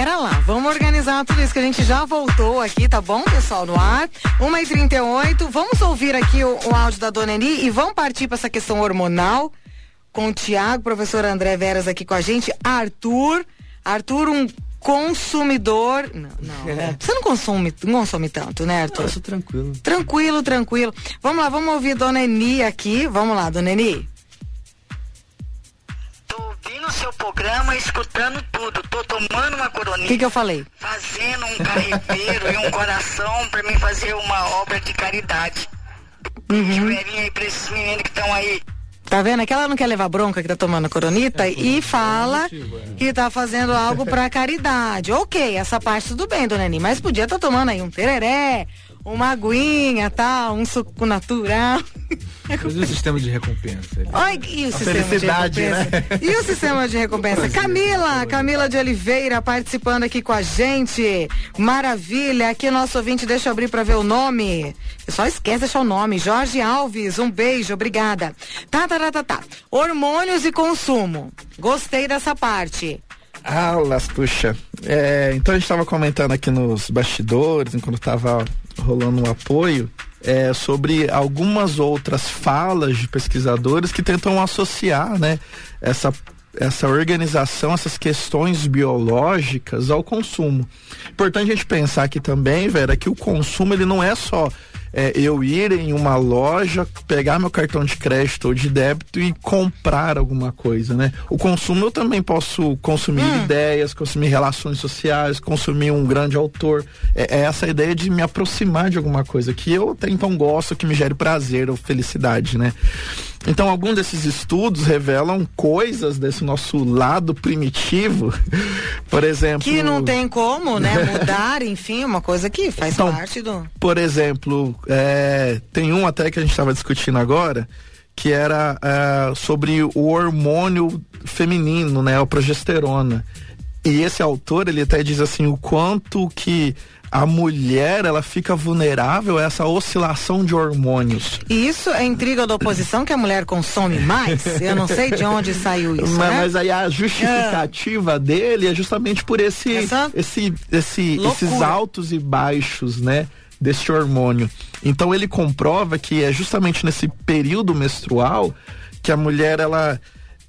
Pera lá, vamos organizar tudo isso que a gente já voltou aqui, tá bom, pessoal, no ar. 1h38, vamos ouvir aqui o, o áudio da Dona Eni e vamos partir para essa questão hormonal com o Tiago, professor André Veras aqui com a gente, Arthur, Arthur, um consumidor. Não, não. É. Você não consome, não consome tanto, né, Arthur? Eu sou tranquilo. Tranquilo, tranquilo. Vamos lá, vamos ouvir Dona Eni aqui. Vamos lá, Dona Eni o seu programa, escutando tudo. Tô tomando uma coroninha. O que, que eu falei? Fazendo um carreteiro e um coração para mim fazer uma obra de caridade. Uhum. Joelhinha aí pra esses meninos que estão aí. Tá vendo? É que ela não quer levar bronca que tá tomando coronita é, e fala é. que tá fazendo algo pra caridade. ok, essa parte tudo bem, dona Nini, mas podia estar tá tomando aí um tereré, uma aguinha, tal, um suco natural. Mas e o sistema de recompensa? Oi, e o sistema felicidade, de recompensa? Né? E o sistema de recompensa? Camila, Camila de Oliveira participando aqui com a gente. Maravilha. Aqui nosso ouvinte, deixa eu abrir para ver o nome. Eu só esquece de deixar o nome. Jorge Alves, um beijo, obrigada. Tá, tá, tá, tá, tá. Hormônios e consumo. Gostei dessa parte. Alas, puxa. É, então a gente estava comentando aqui nos bastidores, enquanto estava rolando um apoio, é, sobre algumas outras falas de pesquisadores que tentam associar né, essa, essa organização, essas questões biológicas ao consumo. Importante a gente pensar aqui também, Vera, que o consumo ele não é só é, eu ir em uma loja, pegar meu cartão de crédito ou de débito e comprar alguma coisa, né? O consumo eu também posso consumir hum. ideias, consumir relações sociais, consumir um grande autor. É, é, essa ideia de me aproximar de alguma coisa que eu até então gosto, que me gere prazer ou felicidade, né? Então, alguns desses estudos revelam coisas desse nosso lado primitivo, por exemplo. Que não tem como, né? Mudar, enfim, uma coisa que faz então, parte do. Por exemplo, é, tem um até que a gente estava discutindo agora, que era é, sobre o hormônio feminino, né? A progesterona. E esse autor, ele até diz assim, o quanto que a mulher ela fica vulnerável a essa oscilação de hormônios. E isso é intriga da oposição que a mulher consome mais? Eu não sei de onde saiu isso. Mas, né? mas aí a justificativa é. dele é justamente por esse, esse, esse esses altos e baixos, né? Desse hormônio. Então ele comprova que é justamente nesse período menstrual que a mulher ela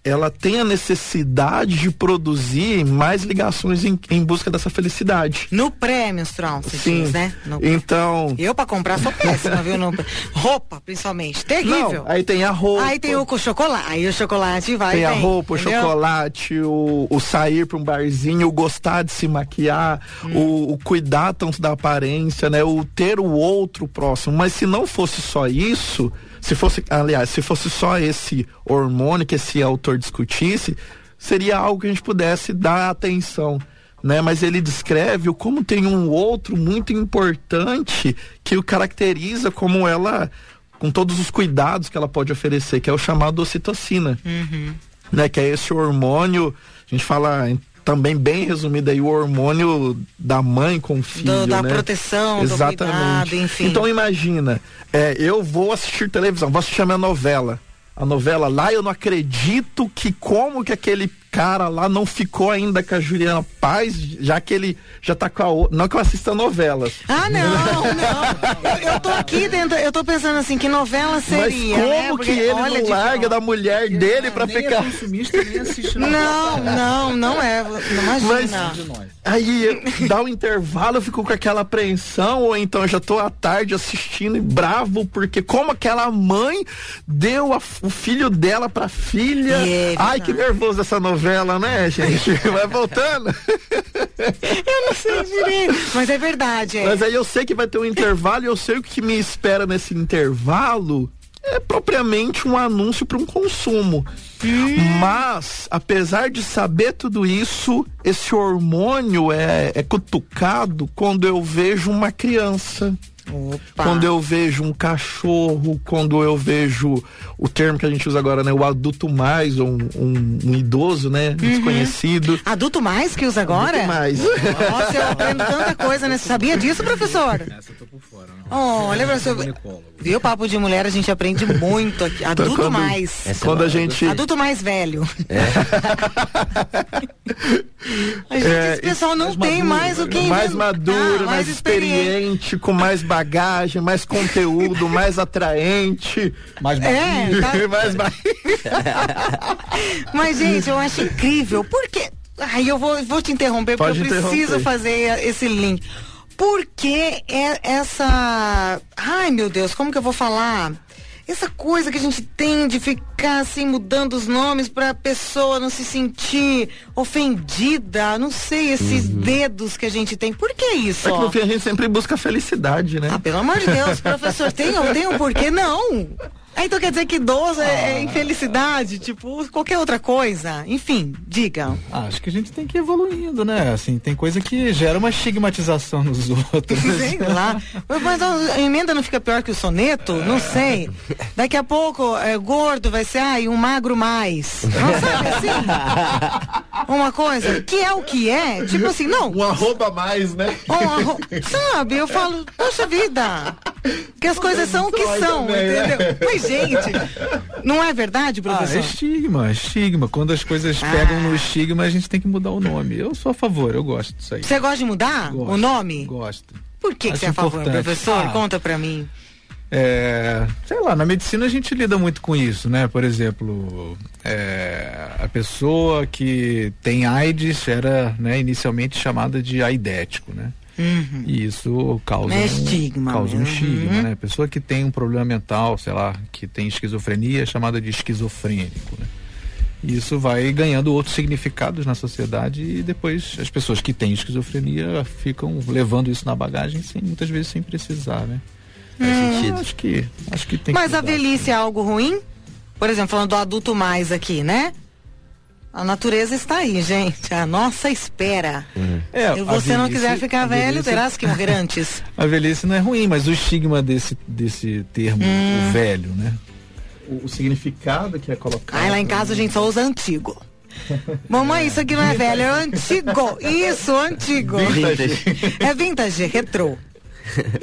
ela tem a necessidade de produzir mais ligações em, em busca dessa felicidade. No pré-menstrual, você Sim. diz, né? No... Então. Eu, para comprar, sou péssima, viu? No... Roupa, principalmente. Terrível. Não, aí tem a roupa. Aí tem o chocolate. Aí o chocolate vai. Tem, tem a roupa, entendeu? o chocolate, o, o sair para um barzinho, o gostar de se maquiar, hum. o, o cuidar tanto da aparência, né? O ter o outro próximo. Mas se não fosse só isso se fosse, aliás, se fosse só esse hormônio que esse autor discutisse, seria algo que a gente pudesse dar atenção. Né? Mas ele descreve o como tem um outro muito importante que o caracteriza como ela, com todos os cuidados que ela pode oferecer, que é o chamado ocitocina. Uhum. Né? Que é esse hormônio, a gente fala também bem resumido aí o hormônio da mãe com o filho, do, da né? proteção, Exatamente. do cuidado, enfim. Então imagina, é, eu vou assistir televisão, vou assistir a minha novela. A novela lá, eu não acredito que como que aquele cara lá não ficou ainda com a Juliana Paz, já que ele já tá com a outra. Não que eu assista novelas. Ah, não, não. Eu, eu tô aqui dentro, eu tô pensando assim, que novela seria. Mas né? como né? que ele olha, não larga da mulher dele para ficar. É assiste não, não, não é. Não imagina. Mas, aí dá um intervalo, eu fico com aquela apreensão, ou então eu já tô à tarde assistindo e bravo, porque como aquela mãe deu a, o filho dela pra filha. É Ai, que nervoso essa novela novela, né, gente? Vai voltando. Eu não sei direito, mas é verdade. É. Mas aí eu sei que vai ter um intervalo e eu sei o que me espera nesse intervalo é propriamente um anúncio para um consumo. Hum. Mas, apesar de saber tudo isso, esse hormônio é, é cutucado quando eu vejo uma criança Opa. Quando eu vejo um cachorro, quando eu vejo o termo que a gente usa agora, né? O adulto mais, ou um, um, um idoso, né? Uhum. Desconhecido. Adulto mais que usa agora? Adulto mais. Nossa, eu aprendo tanta coisa, né? Você sabia disso, professor? Essa eu tô por fora. Não. Olha, professor. Viu, papo de mulher, a gente aprende muito aqui. Então, adulto quando, mais. É quando a gente... Adulto mais velho. É. a gente Mas o pessoal não mais tem maduro, mais o que mais maduro, mais, experiente, com mais bagagem, mais conteúdo, mais atraente. Mais É, tá- mais ba- Mas, gente, eu acho incrível. Por quê? Ai, eu vou, vou te interromper, Pode porque eu preciso fazer esse link. Por que é essa. Ai, meu Deus, como que eu vou falar? Essa coisa que a gente tem de ficar assim mudando os nomes pra pessoa não se sentir ofendida, não sei, esses dedos que a gente tem. Por que isso? É que no fim a gente sempre busca felicidade, né? Ah, pelo amor de Deus, professor, tem, tem um porquê? Não. Ah, Então quer dizer que idoso é, é infelicidade, tipo, qualquer outra coisa. Enfim, diga. Ah, acho que a gente tem que ir evoluindo, né? Assim, tem coisa que gera uma estigmatização nos outros. Sei lá. Mas a emenda não fica pior que o soneto? Não sei. Daqui a pouco, é, gordo vai ser, ai, um magro mais. Não sabe assim? Uma coisa, que é o que é. Tipo assim, não. Um arroba mais, né? Ó, arro- sabe, eu falo, poxa vida, que as coisas são o que são, também, né? entendeu? Mas, gente, não é verdade, Ah, é professor? estigma, estigma. Quando as coisas Ah. pegam no estigma, a gente tem que mudar o nome. Eu sou a favor, eu gosto disso aí. Você gosta de mudar Gosto, o nome? Gosto. Por que, que você é a favor, professor? Ah. Conta pra mim. É, sei lá, na medicina a gente lida muito com isso, né? Por exemplo, é, a pessoa que tem AIDS era né, inicialmente chamada de aidético, né? Uhum. E isso causa, É um, estigma causa um estigma, Uhum. né? Pessoa que tem um problema mental, sei lá, que tem esquizofrenia é chamada de esquizofrênico, né? E isso vai ganhando outros significados na sociedade e depois as pessoas que têm esquizofrenia ficam levando isso na bagagem sem muitas vezes sem precisar, né? Faz sentido. Acho que acho que tem Mas que a velhice é algo ruim? Por exemplo, falando do adulto mais aqui, né? A natureza está aí, gente. A nossa espera. É, Se a você não velhice- quiser ficar velho, velhice- terás que morrer antes. A velhice não é ruim, mas o estigma desse desse termo Hum. o velho, né? O, o significado que é colocado. Ai, lá em casa a gente só usa antigo. Mamãe, isso aqui não é velho, é antigo. Isso, antigo. Vintage. É vintage, retrô.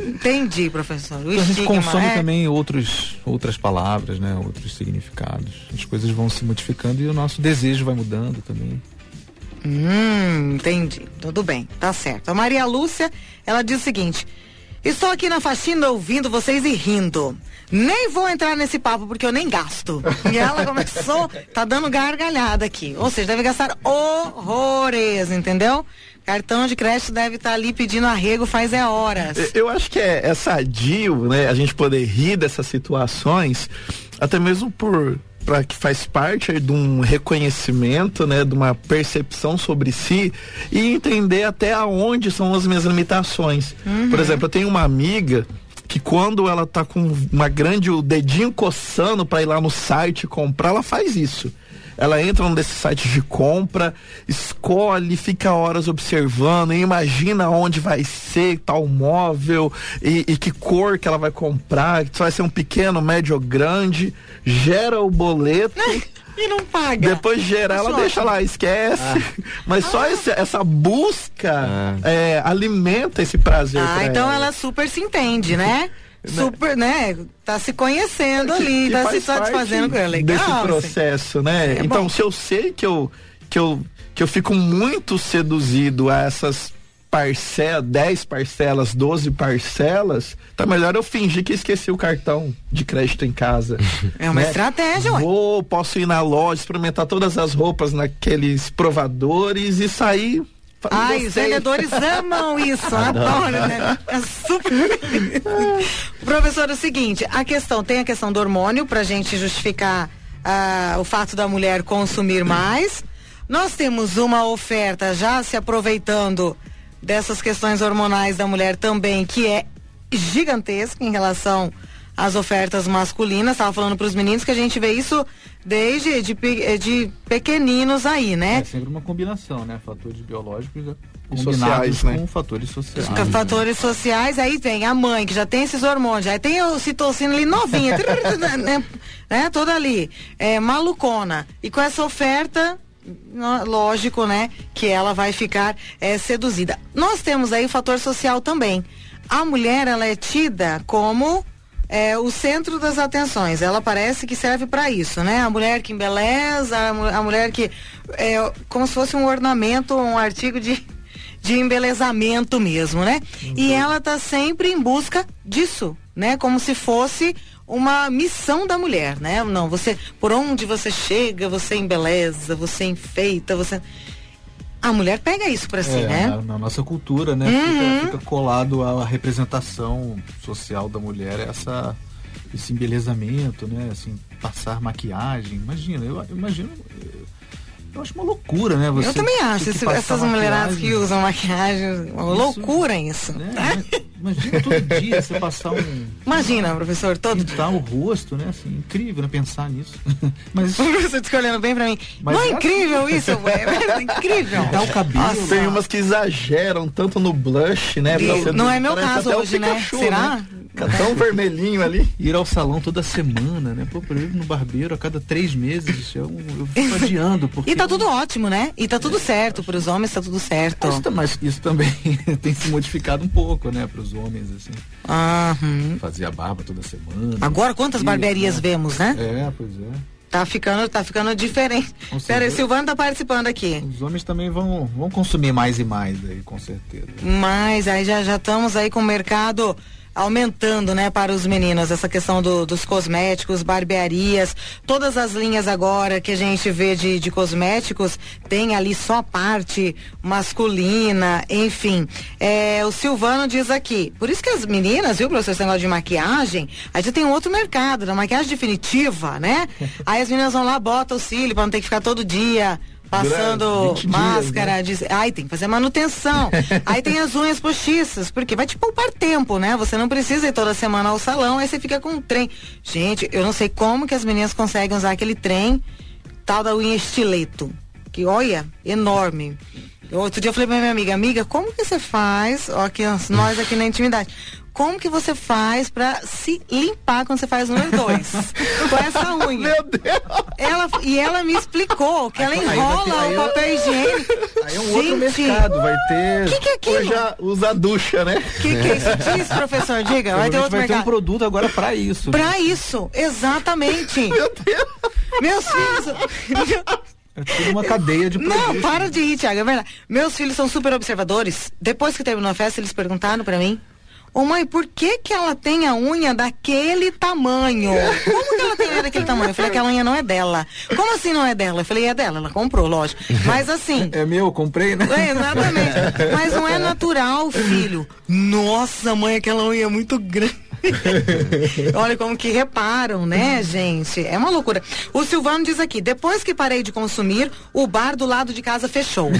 Entendi, professor. O Então a gente consome é... também outros, outras palavras, né? Outros significados. As coisas vão se modificando e o nosso desejo vai mudando também. Hum, entendi. Tudo bem, tá certo. A Maria Lúcia, ela diz o seguinte: Estou aqui na faxina ouvindo vocês e rindo. Nem vou entrar nesse papo porque eu nem gasto. E ela começou, tá dando gargalhada aqui. Ou seja, deve gastar horrores, entendeu? Cartão de crédito deve estar ali pedindo arrego faz é horas. Eu acho que é, é sadio, né? A gente poder rir dessas situações, até mesmo por para que faz parte de um reconhecimento, né, de uma percepção sobre si e entender até aonde são as minhas limitações. Por exemplo, eu tenho uma amiga que quando ela tá com uma grande o dedinho coçando para ir lá no site comprar, ela faz isso. Ela entra num desses sites de compra, escolhe, fica horas observando, e imagina onde vai ser tal móvel e, e que cor que ela vai comprar, se vai ser um pequeno, médio ou grande, gera o boleto. E não paga. Depois de gerar, ela deixa lá, esquece. Mas só esse- essa busca Ah. é, alimenta esse prazer. Ah, pra então ela super se entende, né? Super, né? Tá se conhecendo ali, que tá se satisfazendo com ela. Legal. Desse assim. processo, né? É então, bom. se eu sei que eu, que eu, que eu fico muito seduzido a essas parcelas, 10 parcelas, 12 parcelas, tá melhor eu fingir que esqueci o cartão de crédito em casa. É uma né? estratégia, ué. Vou, posso ir na loja, experimentar todas as roupas naqueles provadores e sair. Ai, os vendedores amam isso, adoram, né? É super. Professor, é o seguinte, a questão, tem a questão do hormônio pra gente justificar ah, o fato da mulher consumir mais. Nós temos uma oferta já se aproveitando dessas questões hormonais da mulher também, que é gigantesca em relação às ofertas masculinas. Estava falando para os meninos que a gente vê isso desde de, pe- de pequeninos aí, né? É sempre uma combinação, né? Fatores biológicos E combinados sociais, né? com fatores sociais. Com fatores sociais, aí vem a mãe, que já tem esses hormônios, aí tem o citocina ali novinha, né, né, toda ali, é, malucona. E com essa oferta, lógico, né, que ela vai ficar é, seduzida. Nós temos aí o fator social também. A mulher, ela é tida como é, o centro das atenções. Ela parece que serve para isso, né? A mulher que embeleza, a, mu- a mulher que é como se fosse um ornamento, um artigo de de embelezamento mesmo, né? Uhum. E ela tá sempre em busca disso, né? Como se fosse uma missão da mulher, né? Não, você, por onde você chega, você embeleza, você enfeita, você a mulher pega isso para si, é, né? Na, na, nossa cultura, né? Uhum. Fica, fica, colado a representação social da mulher, essa, esse embelezamento, né? Assim, passar maquiagem. Imagina, eu, eu imagino. Eu acho uma loucura, né? Você eu também acho. Esse, essas mulheradas que usam maquiagem, uma isso, loucura isso. Né? Tá? Imagina todo dia você passar um. Imagina, professor, todo dia. o rosto, né? Assim, incrível, né? Pensar nisso. Mas. O professor fica olhando bem pra mim. Mas não é, é incrível assim. isso, é, é incrível. Dá o cabelo. Nossa. Tem umas que exageram tanto no blush, né? E, não é meu caso hoje, né? Será? Né? Fica tão vermelhinho ali. Ir ao salão toda semana, né? Pô, pra ir no barbeiro a cada três meses, eu, eu fico adiando. Porque e tá tudo ótimo, né? E tá tudo é, certo. Pros homens tá tudo certo. Mas, mas isso também tem se modificado um pouco, né? Pros homens, assim. Uhum. Fazia barba toda semana. Agora quantas barbearias né? vemos, né? É, pois é. Tá ficando, tá ficando diferente. Pera aí, Silvano tá participando aqui. Os homens também vão, vão consumir mais e mais aí, com certeza. Mas aí já já estamos aí com o mercado aumentando, né, para os meninos, essa questão do, dos cosméticos, barbearias, todas as linhas agora que a gente vê de, de cosméticos, tem ali só parte masculina, enfim. É, o Silvano diz aqui, por isso que as meninas, viu, professor, esse negócio de maquiagem, a gente tem um outro mercado, da maquiagem definitiva, né? Aí as meninas vão lá, botam o cílio para não ter que ficar todo dia passando máscara, dias, né? de, ai, tem que fazer manutenção. aí tem as unhas postiças, porque vai te poupar tempo, né? Você não precisa ir toda semana ao salão, aí você fica com um trem. Gente, eu não sei como que as meninas conseguem usar aquele trem tal da unha estileto. Que olha, enorme. Outro dia eu falei pra minha amiga, amiga, como que você faz, ó, aqui, nós aqui na intimidade, como que você faz para se limpar quando você faz número dois? com essa unha. Meu Deus! Ela, e ela me explicou que ela enrola o papel higiênico. Aí é um Gente, outro mercado, vai ter. O que, que é aquilo? já usa ducha, né? O que, que é isso? Diz, professor, diga. Vai ter outro vai mercado. ter um produto agora para isso. Para né? isso, exatamente. Meu Deus! Meus filhos. É tudo uma cadeia de produtos. Não, para de ir, Thiago, é verdade. Meus filhos são super observadores. Depois que terminou a festa, eles perguntaram para mim Ô mãe, por que que ela tem a unha daquele tamanho? Como que ela tem a unha daquele tamanho? Eu falei, aquela unha não é dela. Como assim não é dela? Eu falei, é dela, ela comprou, lógico. Mas assim. É meu, comprei, né? É, exatamente. Mas não é natural, filho. Nossa, mãe, aquela unha é muito grande. Olha como que reparam, né, gente? É uma loucura. O Silvano diz aqui: depois que parei de consumir, o bar do lado de casa fechou.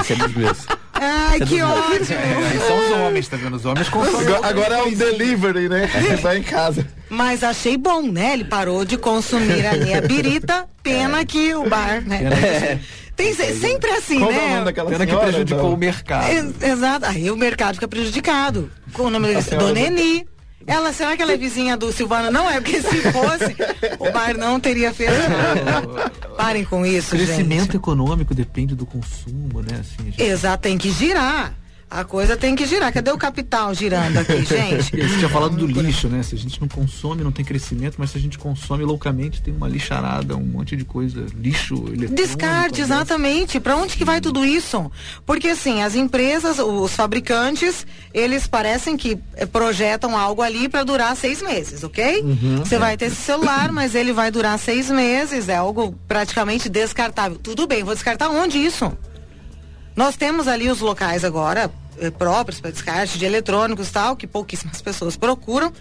Esse é mesmo. Ai, Esse é que ótimo. É, são os homens, tá vendo? Os homens consomem. Agora, é um delivery, né? É. Vai em casa. Mas achei bom, né? Ele parou de consumir ali a birita, pena é. que o bar, né? É. Tem sempre assim, Qual né? É Pena senhora, que prejudicou então? o mercado. exato. Aí o mercado fica prejudicado. Com o nome dele, Dona Eni. Ela, será que ela é vizinha do Silvano? Não é, porque se fosse, o bar não teria feito. Parem com isso, o crescimento gente. econômico depende do consumo, né? Assim, gente... Exato, tem que girar. A coisa tem que girar. Cadê o capital girando aqui, gente? Você tinha falado do lixo, né? Se a gente não consome, não tem crescimento, mas se a gente consome loucamente, tem uma lixarada, um monte de coisa, lixo. Descarte, exatamente. Para onde que vai tudo isso? Porque assim, as empresas, os fabricantes, eles parecem que eh, projetam algo ali para durar seis meses, ok? Uhum, Você uhum, vai ter esse celular, mas ele vai durar seis meses, é algo praticamente descartável. Tudo bem, vou descartar onde isso? Nós temos ali os locais agora, próprios para descarte de eletrônicos e tal, que pouquíssimas pessoas procuram.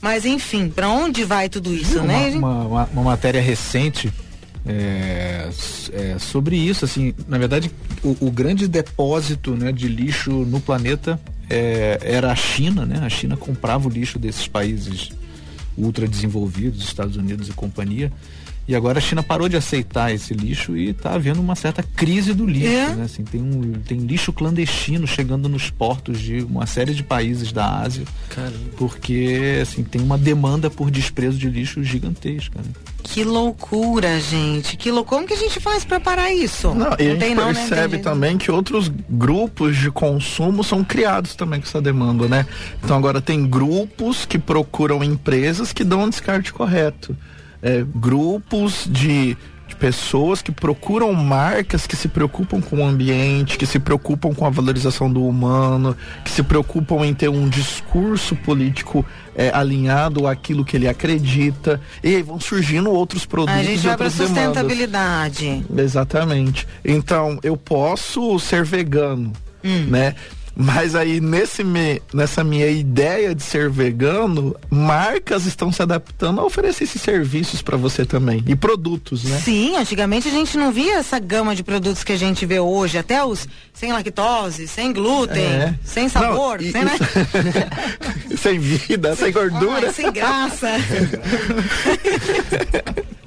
Mas enfim, para onde vai tudo isso, uma, né? Uma, uma, uma, matéria recente é, é, sobre isso, assim, na verdade, o, o, grande depósito né, de lixo no planeta é, era a China, né? A China comprava o lixo desses países ultra desenvolvidos, Estados Unidos e companhia. E agora a China parou de aceitar esse lixo e está havendo uma certa crise do lixo. É. Né? Assim, tem, um, tem lixo clandestino chegando nos portos de uma série de países da Ásia. Caramba. Porque assim, tem uma demanda por desprezo de lixo gigantesca. Né? Que loucura, gente. Que loucura. Como que a gente faz para parar isso? Não, e não a gente não, né, percebe né? também que outros grupos de consumo são criados também com essa demanda, né? Então agora tem grupos que procuram empresas que dão um descarte correto é, grupos de, de, pessoas que procuram marcas que se preocupam com o ambiente, que se preocupam com a valorização do humano, que se preocupam em ter um discurso político é, alinhado àquilo que ele acredita. E aí vão surgindo outros produtos. A gente vai para sustentabilidade. Exatamente. Então, eu posso ser vegano, hum. né? Mas aí nesse me, nessa minha ideia de ser vegano, marcas estão se adaptando a oferecer esses serviços para você também e produtos, né? Sim, antigamente a gente não via essa gama de produtos que a gente vê hoje, até os sem lactose, sem glúten, é. sem sabor, não, e, sem, né? sem vida, sem gordura, sem graça.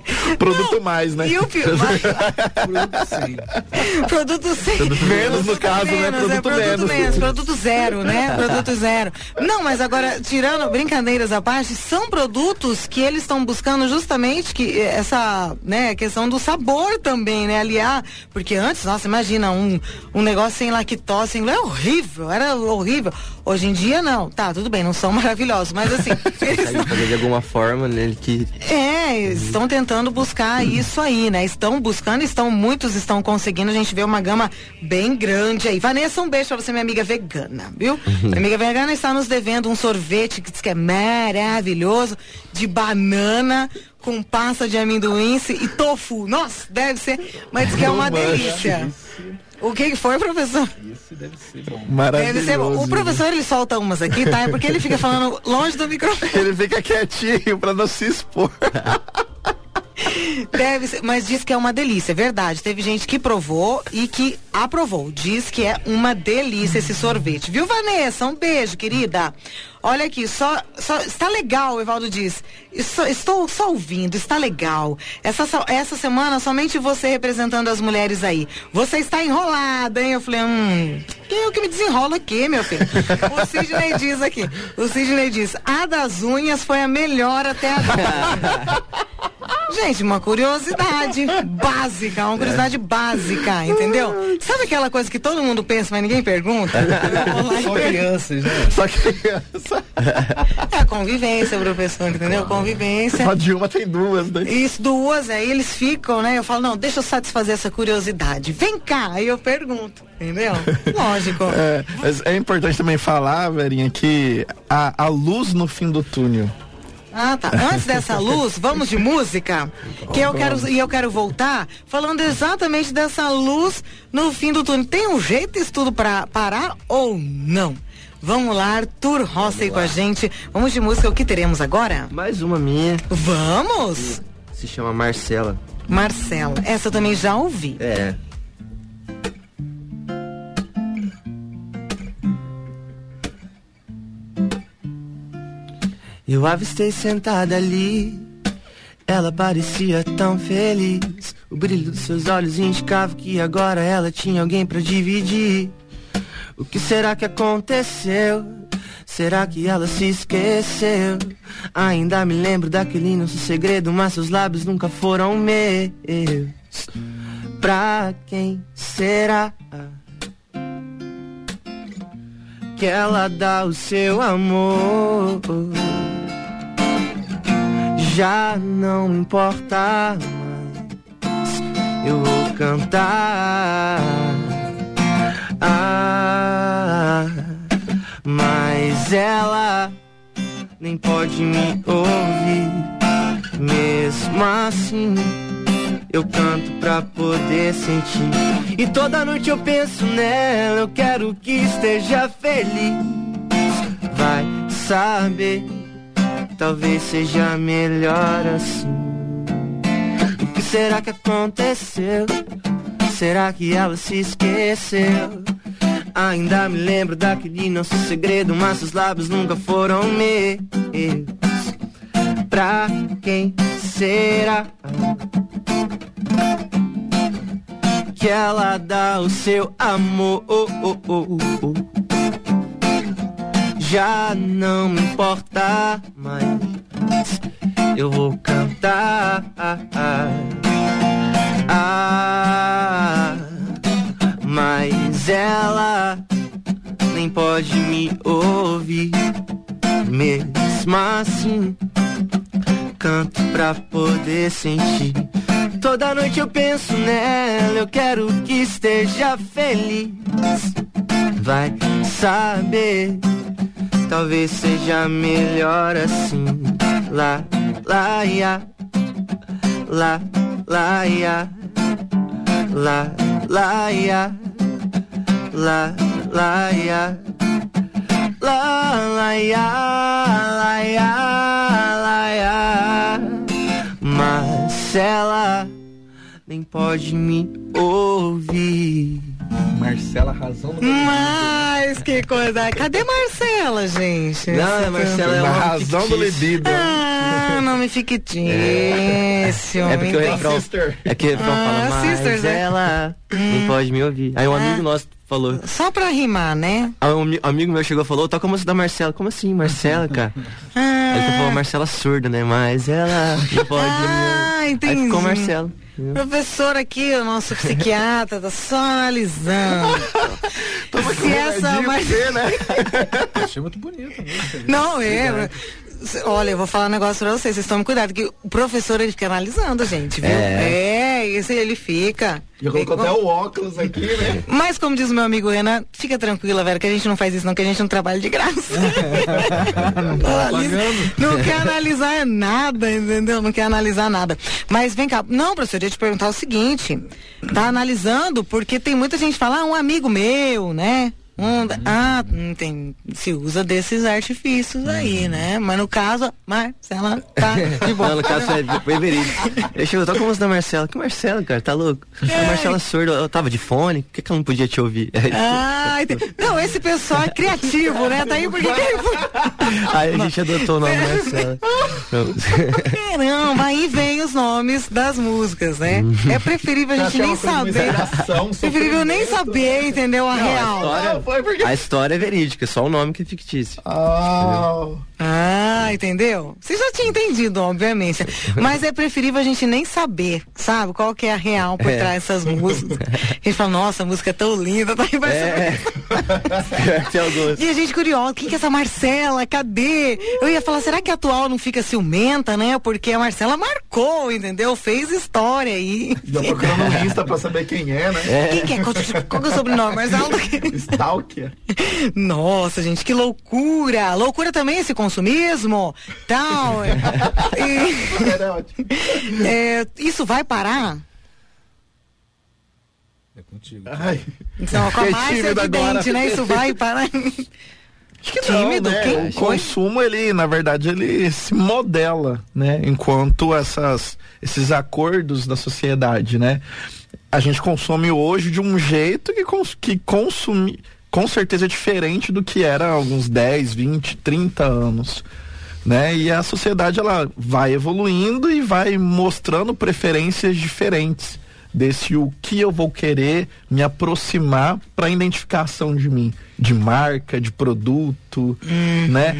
Produto não, mais, né? E o pior, Produto sem. Produto sem. Produto menos no caso, né? menos, né? Produto, é, produto menos. menos. Produto zero, né? Produto zero. Não, mas agora, tirando brincadeiras à parte, são produtos que eles estão buscando justamente que essa, né, questão do sabor também, né? Aliar, porque antes, nossa, imagina um, um negócio sem lactose, sem, é horrível, era horrível. Hoje em dia não, tá, tudo bem, não são maravilhosos, mas assim. eles... fazer de alguma forma, né? Que... É, estão tentando buscar isso aí, né? Estão buscando, estão, muitos estão conseguindo, a gente vê uma gama bem grande aí. Vanessa, um beijo pra você, minha amiga vegana, viu? minha amiga vegana está nos devendo um sorvete que diz que é maravilhoso, de banana, com pasta de amendoim e tofu. Nossa, deve ser, mas diz que é uma delícia. O que foi, professor? Isso deve ser bom. Maravilhoso. Deve ser bom. O professor, ele solta umas aqui, tá? É porque ele fica falando longe do microfone. Ele fica quietinho pra não se expor. Deve ser, mas diz que é uma delícia, é verdade. Teve gente que provou e que aprovou. Diz que é uma delícia esse sorvete. Viu, Vanessa? Um beijo, querida. Olha aqui, só, só está legal, o Evaldo diz. Estou, estou só ouvindo, está legal. Essa, essa semana, somente você representando as mulheres aí. Você está enrolada, hein? Eu falei, hum, eu que me desenrola aqui, meu filho. o Sidney diz aqui. O Sidney diz, a das unhas foi a melhor até agora. Gente, uma curiosidade básica, uma curiosidade básica, entendeu? Sabe aquela coisa que todo mundo pensa, mas ninguém pergunta? Só crianças, né? Só criança. É a convivência, professor, entendeu? Convivência. Só de uma tem duas, né? Isso, duas, aí eles ficam, né? Eu falo, não, deixa eu satisfazer essa curiosidade. Vem cá, aí eu pergunto, entendeu? Lógico. É, é importante também falar, Verinha, que a, a luz no fim do túnel ah, tá. Antes dessa luz, vamos de música? Que eu quero e eu quero voltar falando exatamente dessa luz no fim do túnel. Tem um jeito isso tudo para parar ou não? Vamos lá, Arthur Rossi com a gente. Vamos de música, o que teremos agora? Mais uma minha. Vamos! Se chama Marcela. Marcela, essa eu também já ouvi. É. Eu avistei sentada ali. Ela parecia tão feliz. O brilho dos seus olhos indicava que agora ela tinha alguém para dividir. O que será que aconteceu? Será que ela se esqueceu? Ainda me lembro daquele nosso segredo, mas seus lábios nunca foram meus. Pra quem será? Que ela dá o seu amor já não importa mais. Eu vou cantar. Ah, mas ela nem pode me ouvir. Mesmo assim, eu canto pra poder sentir. E toda noite eu penso nela. Eu quero que esteja feliz. Vai saber talvez seja melhor assim. O que será que aconteceu? Será que ela se esqueceu? Ainda me lembro daquele nosso segredo, mas seus lábios nunca foram meus. Pra quem será? Que ela dá o seu amor. Já não me importa mais. Eu vou cantar. Ah, mas ela nem pode me ouvir. Mesmo assim, canto pra poder sentir. Toda noite eu penso nela, eu quero que esteja feliz. Vai saber, talvez seja melhor assim. Lá, lá, ia. Lá, lá, ia. Lá, lá, ia. Lá, lá, ia. Lá, lá, ia. Lá, ia. Lá, ia. Marcela nem pode me ouvir. Marcela Razão do Mas que coisa. Cadê Marcela, gente? Não, Esse Marcela é uma razão do libido. Ah, nome fictício. É porque o refrão. Sister. É que o refrão Ah, fala, mas sisters, né? ela não pode me ouvir. Aí um Ah. amigo nosso falou. Só pra rimar, né? Aí um ami- amigo meu chegou e falou, toca a música da Marcela. Como assim, Marcela, cara? Aí ele falou, Marcela surda, né? Mas ela não pode Ah, me ouvir. entendi. Aí ficou Marcela. Professor aqui, o nosso psiquiatra, tá só analisando. Se essa Mar... né? Achei muito bonito. Não, é. Olha, eu vou falar um negócio pra vocês, vocês tomem cuidado, que o professor ele fica analisando, gente, viu? É, esse ele fica. Já colocou até o óculos aqui, né? Mas como diz o meu amigo Renan, fica tranquila, velho, que a gente não faz isso não, que a gente não trabalha de graça. não, analisa- não quer analisar nada, entendeu? Não quer analisar nada. Mas vem cá, não, professor, eu ia te perguntar o seguinte, tá analisando porque tem muita gente que fala, ah, um amigo meu, né? Um, ah, hum, tem, se usa desses artifícios aí, né? Mas no caso, Marcela tá de boa. Não, no caso foi, foi verídico. Ele chegou, toca a música da Marcela. Que Marcela, cara? Tá louco? A Marcela surda, eu tava de fone, por que, que ela não podia te ouvir? Aí, Ah. Não, esse pessoal é criativo, né? Tá aí porque. aí a gente adotou o nome Marcela. Não. Caramba, aí vem os nomes das músicas, né? É preferível a gente nem saber. Preferível nem saber, entendeu? A real. história, foi porque- a história é verídica, só o nome que é fictício. Ah, Ah, entendeu? Você já tinha entendido, obviamente. Mas é preferível a gente nem saber, sabe? Qual que é a real por É. trás dessas músicas. A gente fala, nossa, a música é tão linda, tá aí vai É. E a gente curiosa, quem que é essa Marcela? Cadê? Eu ia falar, será que a atual não fica ciumenta, né? Porque a Marcela marcou, entendeu? Fez história aí. já procurando no Insta pra saber quem é, né? Quem que é? Qual, qual que é o sobrenome? Marcela? Stalker. Nossa, gente, que loucura! Loucura também esse consumismo, tal. E- Era ótimo. é, isso vai parar? É contigo. Ai. Então, com a Fiquei mais tímido evidente, agora. né? Isso vai parar. Acho que Tímido? não, né? Quem O consumo, ele, na verdade, ele se modela, né? Enquanto essas, esses acordos da sociedade, né? A gente consome hoje de um jeito que, cons que consumi com certeza diferente do que era há alguns 10, 20, 30 anos. Né? E a sociedade ela vai evoluindo e vai mostrando preferências diferentes desse o que eu vou querer me aproximar para identificação de mim, de marca, de produto, né?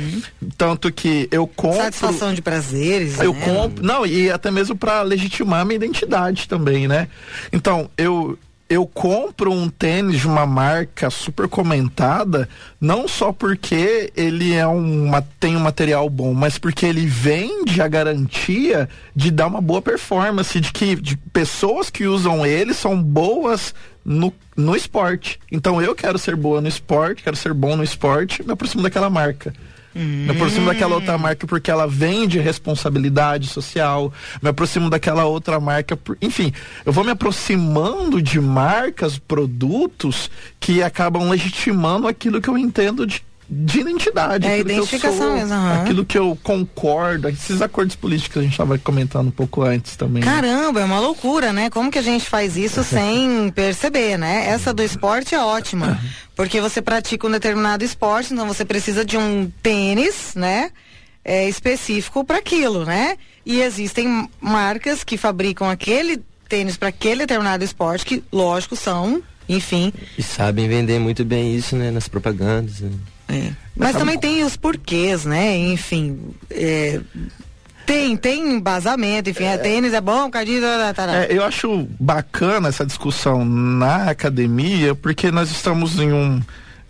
Tanto que eu compro Satisfação de prazeres. eu né? compro, não, e até mesmo para legitimar minha identidade também, né? Então, eu eu compro um tênis de uma marca super comentada, não só porque ele é uma, tem um material bom, mas porque ele vende a garantia de dar uma boa performance, de que de pessoas que usam ele são boas no, no esporte. Então eu quero ser boa no esporte, quero ser bom no esporte, me aproximo daquela marca. Me aproximo daquela outra marca porque ela vende responsabilidade social. Me aproximo daquela outra marca. Por... Enfim, eu vou me aproximando de marcas, produtos que acabam legitimando aquilo que eu entendo de, de identidade. É, aquilo que eu identificação sou, mesmo, aham. Aquilo que eu concordo, esses acordos políticos que a gente estava comentando um pouco antes também. né? Caramba, é uma loucura, né? Como que a gente faz isso sem perceber, né? Essa do esporte é ótima, porque você pratica um determinado esporte, então você precisa de um tênis, né? É, específico para aquilo, né? E existem marcas que fabricam aquele tênis para aquele determinado esporte, que lógico são, enfim, E sabem vender muito bem isso, né? Nas propagandas. né? É. Mas também tem os porquês, né? Enfim, é, tem, tem embasamento, enfim, é, tênis é bom, cadinho, tá, tá, tá. É, eu acho bacana essa discussão na academia, porque nós estamos em um,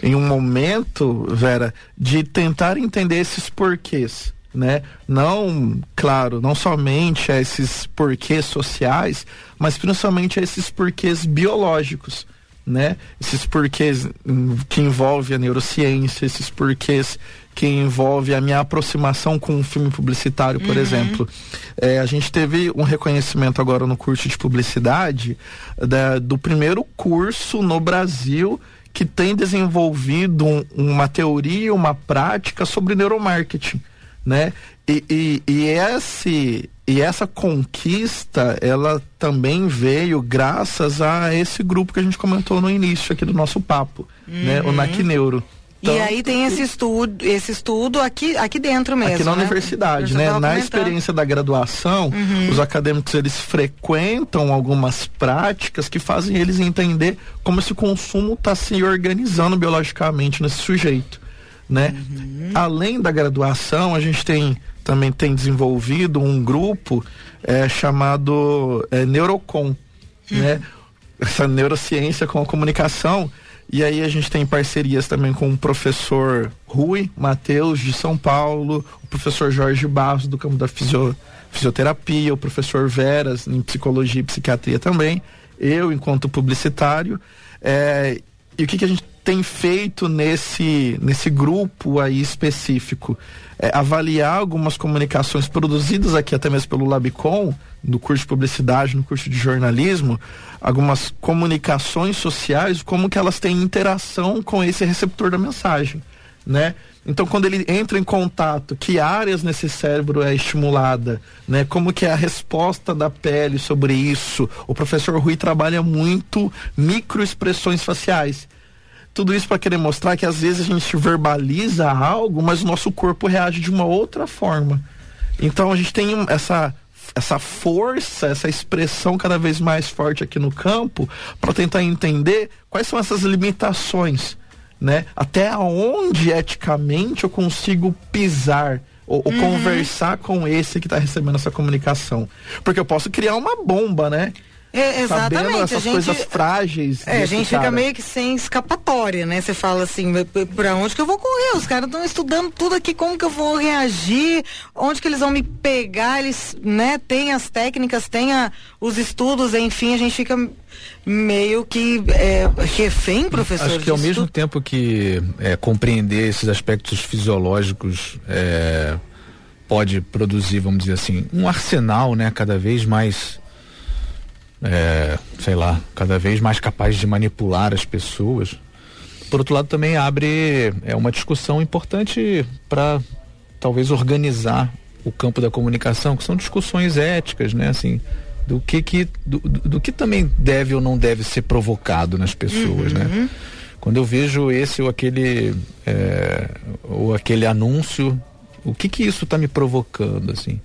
em um momento, Vera, de tentar entender esses porquês. né? Não, claro, não somente a esses porquês sociais, mas principalmente a esses porquês biológicos, né? Esses porquês hum, que envolvem a neurociência, esses porquês que envolve a minha aproximação com um filme publicitário, por uhum. exemplo. É, a gente teve um reconhecimento agora no curso de publicidade da, do primeiro curso no Brasil que tem desenvolvido um, uma teoria, uma prática sobre neuromarketing, né? E, e, e, esse, e essa conquista, ela também veio graças a esse grupo que a gente comentou no início aqui do nosso papo, uhum. né? O uhum. NAC Neuro. Então, e aí tem esse estudo, esse estudo aqui, aqui dentro mesmo. Aqui na né? universidade, né? Na experiência da graduação, uhum. os acadêmicos eles frequentam algumas práticas que fazem eles entender como esse consumo está se organizando biologicamente nesse sujeito, né? Uhum. Além da graduação, a gente tem também tem desenvolvido um grupo é, chamado é, Neurocom, uhum. né? Essa neurociência com a comunicação e aí a gente tem parcerias também com o professor Rui Matheus de São Paulo, o professor Jorge Barros do campo da fisio, fisioterapia, o professor Veras em psicologia e psiquiatria também, eu enquanto publicitário. É, e o que, que a gente tem feito nesse, nesse grupo aí específico? É, avaliar algumas comunicações produzidas aqui até mesmo pelo Labicom, no curso de publicidade, no curso de jornalismo, algumas comunicações sociais, como que elas têm interação com esse receptor da mensagem, né? Então, quando ele entra em contato, que áreas nesse cérebro é estimulada, né? Como que é a resposta da pele sobre isso? O professor Rui trabalha muito microexpressões faciais. Tudo isso para querer mostrar que às vezes a gente verbaliza algo, mas o nosso corpo reage de uma outra forma. Então a gente tem essa essa força, essa expressão cada vez mais forte aqui no campo para tentar entender quais são essas limitações, né? Até onde eticamente eu consigo pisar ou, ou uhum. conversar com esse que está recebendo essa comunicação, porque eu posso criar uma bomba, né? É, exatamente. Sabendo essas gente, coisas frágeis. É, a gente cara. fica meio que sem escapatória, né? Você fala assim, pra onde que eu vou correr? Os caras estão estudando tudo aqui, como que eu vou reagir, onde que eles vão me pegar, eles, né, tem as técnicas, tem a, os estudos, enfim, a gente fica meio que é, refém, professor. Acho que ao mesmo tempo que é, compreender esses aspectos fisiológicos é, pode produzir, vamos dizer assim, um arsenal, né, cada vez mais é, sei lá, cada vez mais capaz de manipular as pessoas. Por outro lado, também abre é uma discussão importante para talvez organizar o campo da comunicação, que são discussões éticas, né? Assim, do que que do, do, que também deve ou não deve ser provocado nas pessoas, né? uhum. né? Quando eu vejo esse ou aquele é, ou aquele anúncio, o que que isso está me provocando, assim?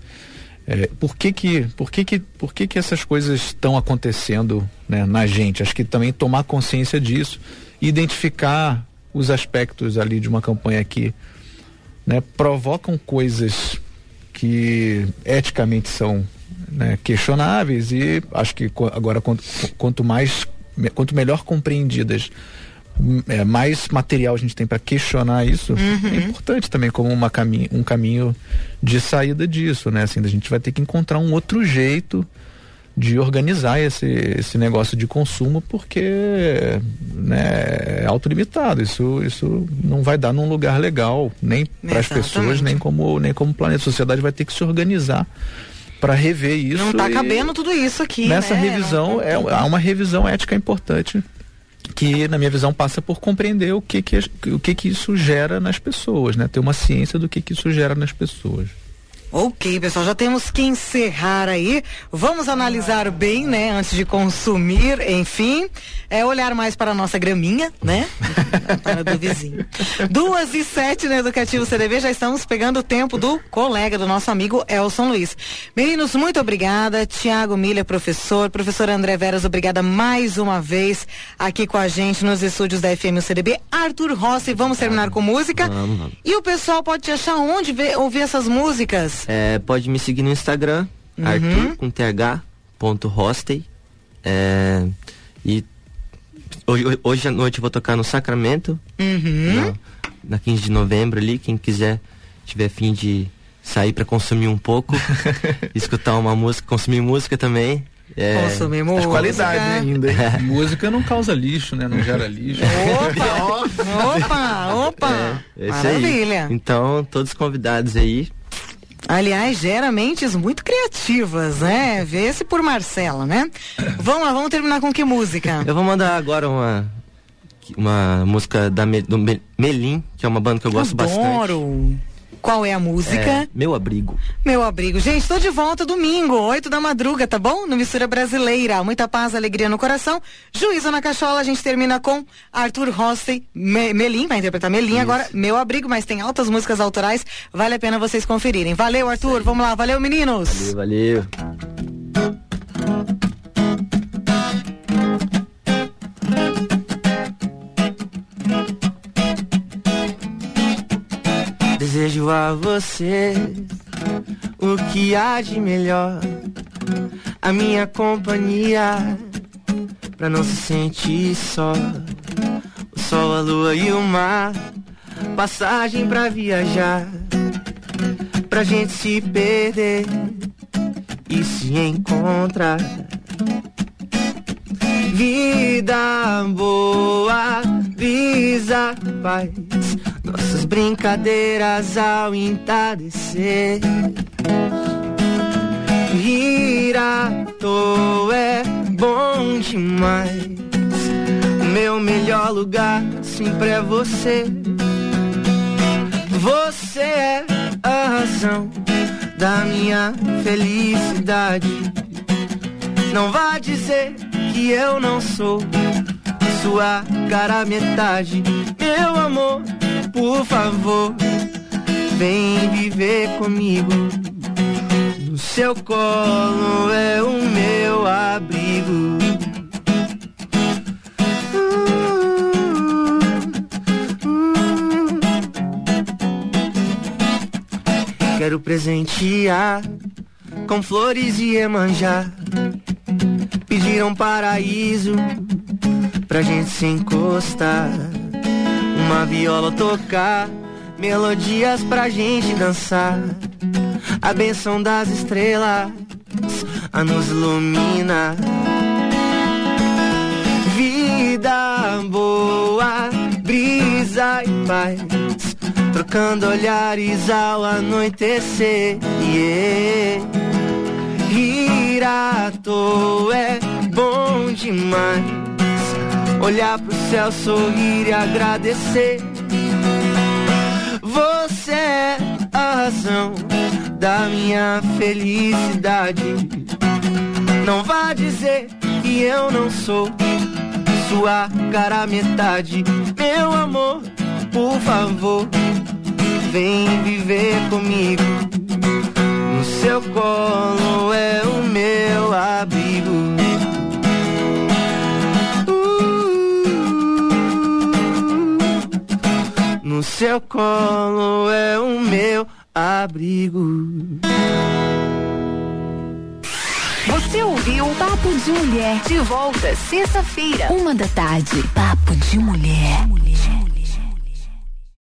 É, por que que, por que que, por que que essas coisas estão acontecendo né, na gente? Acho que também tomar consciência disso identificar os aspectos ali de uma campanha que né, provocam coisas que eticamente são né, questionáveis e acho que agora quanto, quanto mais quanto melhor compreendidas é, mais material a gente tem para questionar isso, uhum. é importante também como uma caminho, um caminho de saída disso, né? Assim, a gente vai ter que encontrar um outro jeito de organizar esse, esse negócio de consumo porque né, é autolimitado. Isso, isso não vai dar num lugar legal, nem para as pessoas, nem como, nem como planeta. A sociedade vai ter que se organizar para rever isso. Não está cabendo tudo isso aqui. Nessa né? revisão, é, há uma revisão ética importante que na minha visão passa por compreender o que que, o que que isso gera nas pessoas, né? Ter uma ciência do que que isso gera nas pessoas. Ok, pessoal, já temos que encerrar aí. Vamos analisar bem, né, antes de consumir, enfim. É olhar mais para a nossa graminha, né? para do vizinho. Duas e sete no Educativo CDB, já estamos pegando o tempo do colega, do nosso amigo Elson Luiz. Meninos, muito obrigada. Tiago Milha, professor. Professor André Veras, obrigada mais uma vez aqui com a gente nos estúdios da FM CDB. Arthur Rossi, vamos terminar com música. Vamos, vamos. E o pessoal pode te achar onde ver, ouvir essas músicas? É, pode me seguir no Instagram, uhum. Arthur com th, ponto hostey. É, e hoje, hoje à noite eu vou tocar no Sacramento, uhum. na, na 15 de novembro ali. Quem quiser, tiver fim de sair para consumir um pouco, escutar uma música, consumir música também. É, consumir música. qualidade ainda. É. Música não causa lixo, né? Não gera lixo. Opa! opa! Opa! É, Maravilha! Aí. Então, todos convidados aí. Aliás, gera mentes muito criativas, né? Vê-se por Marcela, né? Vamos lá, vamos terminar com que música? Eu vou mandar agora uma uma música da do Melim, que é uma banda que eu gosto Adoro. bastante. Qual é a música? É, meu abrigo. Meu abrigo. Gente, tô de volta domingo, 8 da madruga, tá bom? No Mistura Brasileira. Muita paz, alegria no coração. Juízo na cachola, a gente termina com Arthur Rossi, Me Melim, vai interpretar Melim Isso. agora. Meu abrigo, mas tem altas músicas autorais. Vale a pena vocês conferirem. Valeu, Arthur. Vamos lá. Valeu, meninos. Valeu, valeu. A você o que há de melhor, a minha companhia, pra não se sentir só. O sol, a lua e o mar, passagem pra viajar, pra gente se perder e se encontrar. Vida boa, brisa, paz nossas brincadeiras ao entardecer. Rir à toa é bom demais. Meu melhor lugar sempre é você. Você é a razão da minha felicidade. Não vá dizer que eu não sou sua cara metade, meu amor por favor, vem viver comigo. No seu colo é o meu abrigo. Quero presentear com flores e emanjar. Pediram um paraíso pra gente se encostar uma viola tocar, melodias pra gente dançar. A benção das estrelas a nos ilumina. Vida boa, brisa e paz, trocando olhares ao anoitecer. Yeah. Rir à toa é bom demais olhar pro céu, sorrir e agradecer. Você é a razão da minha felicidade. Não vá dizer que eu não sou sua cara metade. Meu amor, por favor, vem viver comigo. No seu colo é o meu abrigo. No seu colo é o meu abrigo. Você ouviu Papo de Mulher. De volta, sexta-feira, uma da tarde. Papo de Mulher.